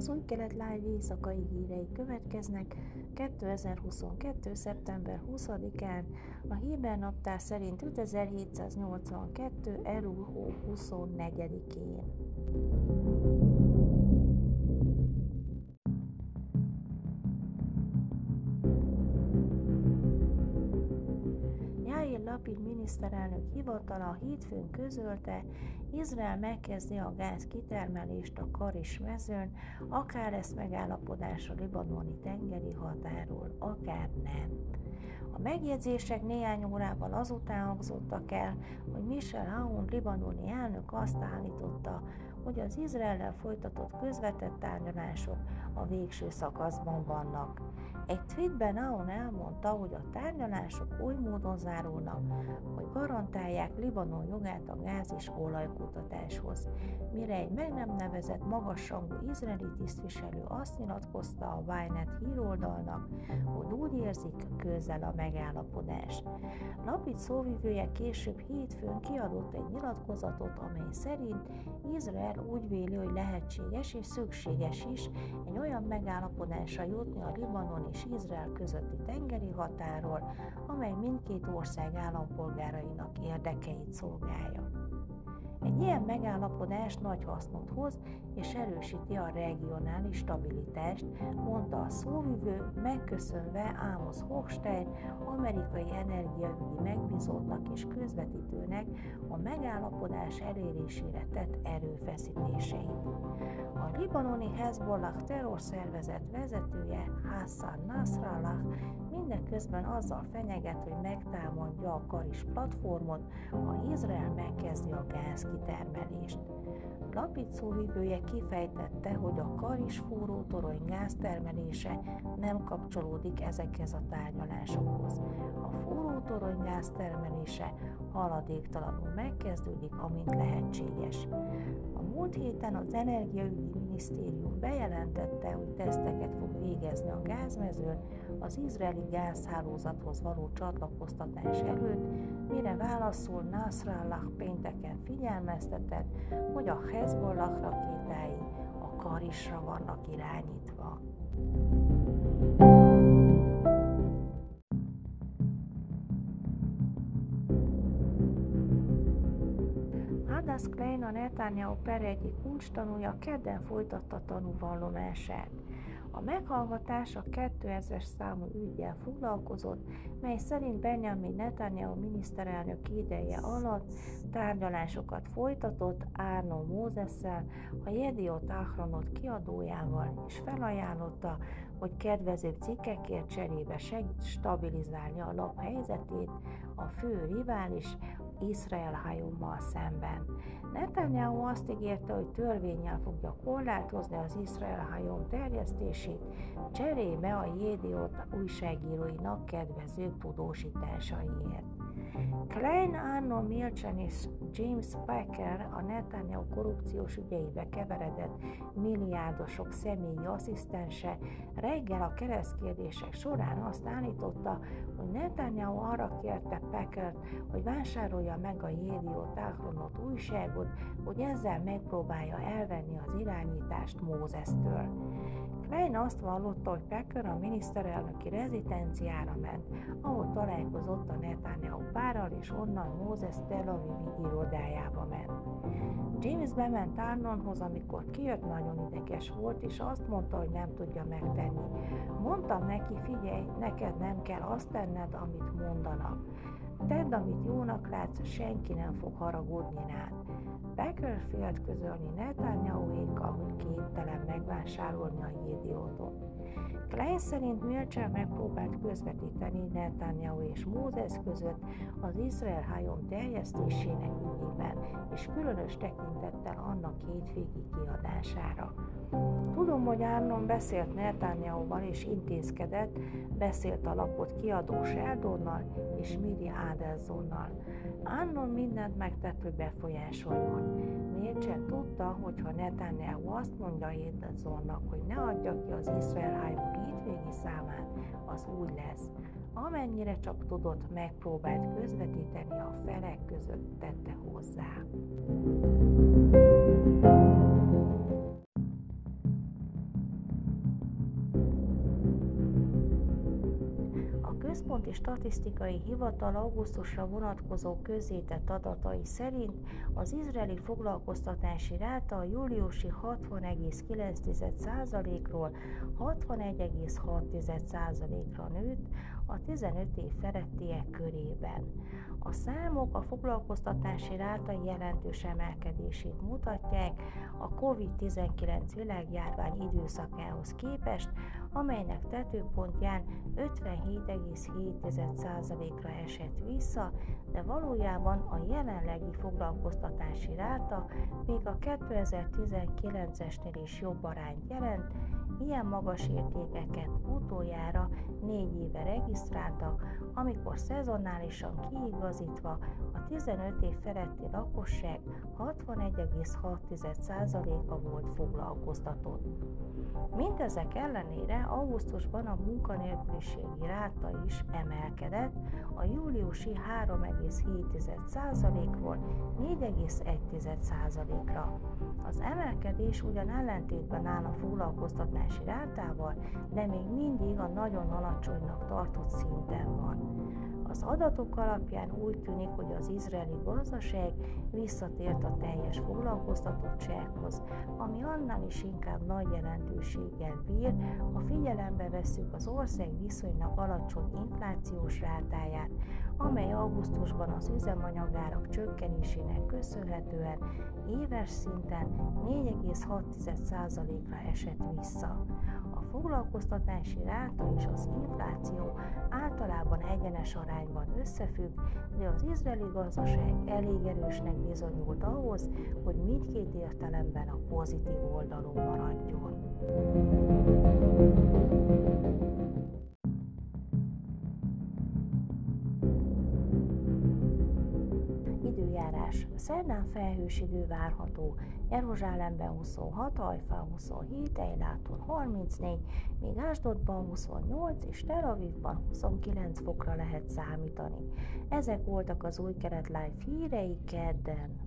Az új kelet éjszakai hírei következnek 2022. szeptember 20-án, a Héber naptár szerint 5782. Elul 24-én. Lapid miniszterelnök hivatala hétfőn közölte, Izrael megkezdi a gáz kitermelést a Karis mezőn, akár lesz megállapodás a libanoni tengeri határól, akár nem. A megjegyzések néhány órával azután hangzottak el, hogy Michel Aoun libanoni elnök azt állította, hogy az Izraellel folytatott közvetett tárgyalások a végső szakaszban vannak. Egy tweetben Aon elmondta, hogy a tárgyalások oly módon zárulnak, hogy garantálják Libanon jogát a gáz és olajkutatáshoz, mire egy meg nem nevezett magasrangú izraeli tisztviselő azt nyilatkozta a Wynet híroldalnak, hogy úgy érzik, közel a megállapodás. Lapid szóvivője később hétfőn kiadott egy nyilatkozatot, amely szerint Izrael úgy véli, hogy lehetséges és szükséges is egy olyan megállapodásra jutni a Libanon és Izrael közötti tengeri határól, amely mindkét ország állampolgárainak érdekeit szolgálja. Egy ilyen megállapodás nagy hasznot hoz és erősíti a regionális stabilitást, mondta a szóvivő, megköszönve Amos Hochstein, amerikai energiaügyi megbízottnak és közvetítőnek a megállapodás elérésére tett erőfeszítéseit. A libanoni Hezbollah terrorszervezet vezetője Hassan Nasrallah mindeközben azzal fenyeget, hogy megtámadja a Karis platformot, ha Izrael megkezdi a gázkitermelést. Lapid szóvivője kifejtette, hogy a Karis forró torony gáztermelése nem kapcsolódik ezekhez a tárgyalásokhoz. A forró torony gáztermelése haladéktalanul megkezdődik, amint lehetséges. A múlt héten az Energiaügyi Minisztérium bejelentette, hogy teszteket fog végezni a gázmezőn az izraeli gázhálózathoz való csatlakoztatás előtt, mire válaszol Nasrallah pénteken figyelmeztetett, hogy a Hezbollah rakétái a Karisra vannak irányítva. Hadas Klein a Netanyahu per egyik kulcstanúja kedden folytatta tanúvallomását. A meghallgatás a 2000-es számú ügyel foglalkozott, mely szerint Benjamin Netanyahu miniszterelnök ideje alatt tárgyalásokat folytatott Árnó Mózesszel, a Jediot Ahronot kiadójával, és felajánlotta, hogy kedvezőbb cikkekért cserébe segít stabilizálni a lap helyzetét a fő rivális Izrael hajómmal szemben. Netanyahu azt ígérte, hogy törvényel fogja korlátozni az Izrael hajón terjesztését, cserébe a Jédiót újságíróinak kedvező tudósításaiért. Klein Arno Milchan és James Packer a Netanyahu korrupciós ügyeibe keveredett milliárdosok személyi asszisztense reggel a keresztkérdések során azt állította, hogy Netanyahu arra kérte Packert, hogy vásárolja meg a Jédió Táchronot újságot, hogy ezzel megpróbálja elvenni az irányítást Mózesztől. Klein azt vallotta, hogy Packer a miniszterelnöki rezidenciára ment, ahol találkozott a Netanyahu párral, és onnan Mózes Tel Aviv irodájába ment. James bement Arnonhoz, amikor kijött, nagyon ideges volt, és azt mondta, hogy nem tudja megtenni. Mondtam neki, figyelj, neked nem kell azt tenned, amit mondanak. Tedd, amit jónak látsz, senki nem fog haragudni rád. Becker félt közölni Netanyahuékkal, hogy képtelen megvásárolni a Jédiótot. Klein szerint Milcser megpróbált közvetíteni Netanyahu és Mózes között az Izrael hajón terjesztésének ügyében, és különös tekintettel annak hétvégi kiadására. Tudom, hogy Arnon beszélt Netanyahu-val és intézkedett, beszélt a lapot kiadó Sheldonnal és Miri Adelzonnal. Arnon mindent megtett, hogy befolyásoljon. Milcsen tudta, hogy ha Netanyahu azt mondja Adelzonnak, hogy ne adja ki az Izrael hajó hétvégi számát, az úgy lesz amennyire csak tudott, megpróbált közvetíteni a felek között, tette hozzá. A Központi Statisztikai Hivatal augusztusra vonatkozó közzétett adatai szerint az izraeli foglalkoztatási ráta a júliusi 60,9%-ról 61,6%-ra nőtt, a 15 év felettiek körében. A számok a foglalkoztatási ráta jelentős emelkedését mutatják a COVID-19 világjárvány időszakához képest, amelynek tetőpontján 57,7%-ra esett vissza, de valójában a jelenlegi foglalkoztatási ráta még a 2019-esnél is jobb arányt jelent, Ilyen magas értékeket utoljára négy éve regisztráltak, amikor szezonálisan kiigazítva a 15 év feletti lakosság 61,6%-a volt foglalkoztatott. Mindezek ellenére augusztusban a munkanélküliségi ráta is emelkedett, a júliusi 3,7%-ról 4,1%-ra. Az emelkedés ugyan ellentétben áll a foglalkoztatási rátával, de még mindig a nagyon alacsonynak tartott szinten van. Az adatok alapján úgy tűnik, hogy az izraeli gazdaság visszatért a teljes foglalkoztatottsághoz, ami annál is inkább nagy jelentőséggel bír, ha figyelembe vesszük az ország viszonylag alacsony inflációs rátáját, amely augusztusban az üzemanyagárak csökkenésének köszönhetően éves szinten 4,6%-ra esett vissza. A foglalkoztatási ráta és az infláció általában egyenes arányban összefügg, de az izraeli gazdaság elég erősnek bizonyult ahhoz, hogy mindkét értelemben a pozitív oldalon maradjon. Időjárás. Szerdán felhős idő várható, Jeruzsálemben 26, Hajfán 27, Eiláton 34, míg Ásdodban 28 és Tel Avivban 29 fokra lehet számítani. Ezek voltak az új keret live hírei kedden.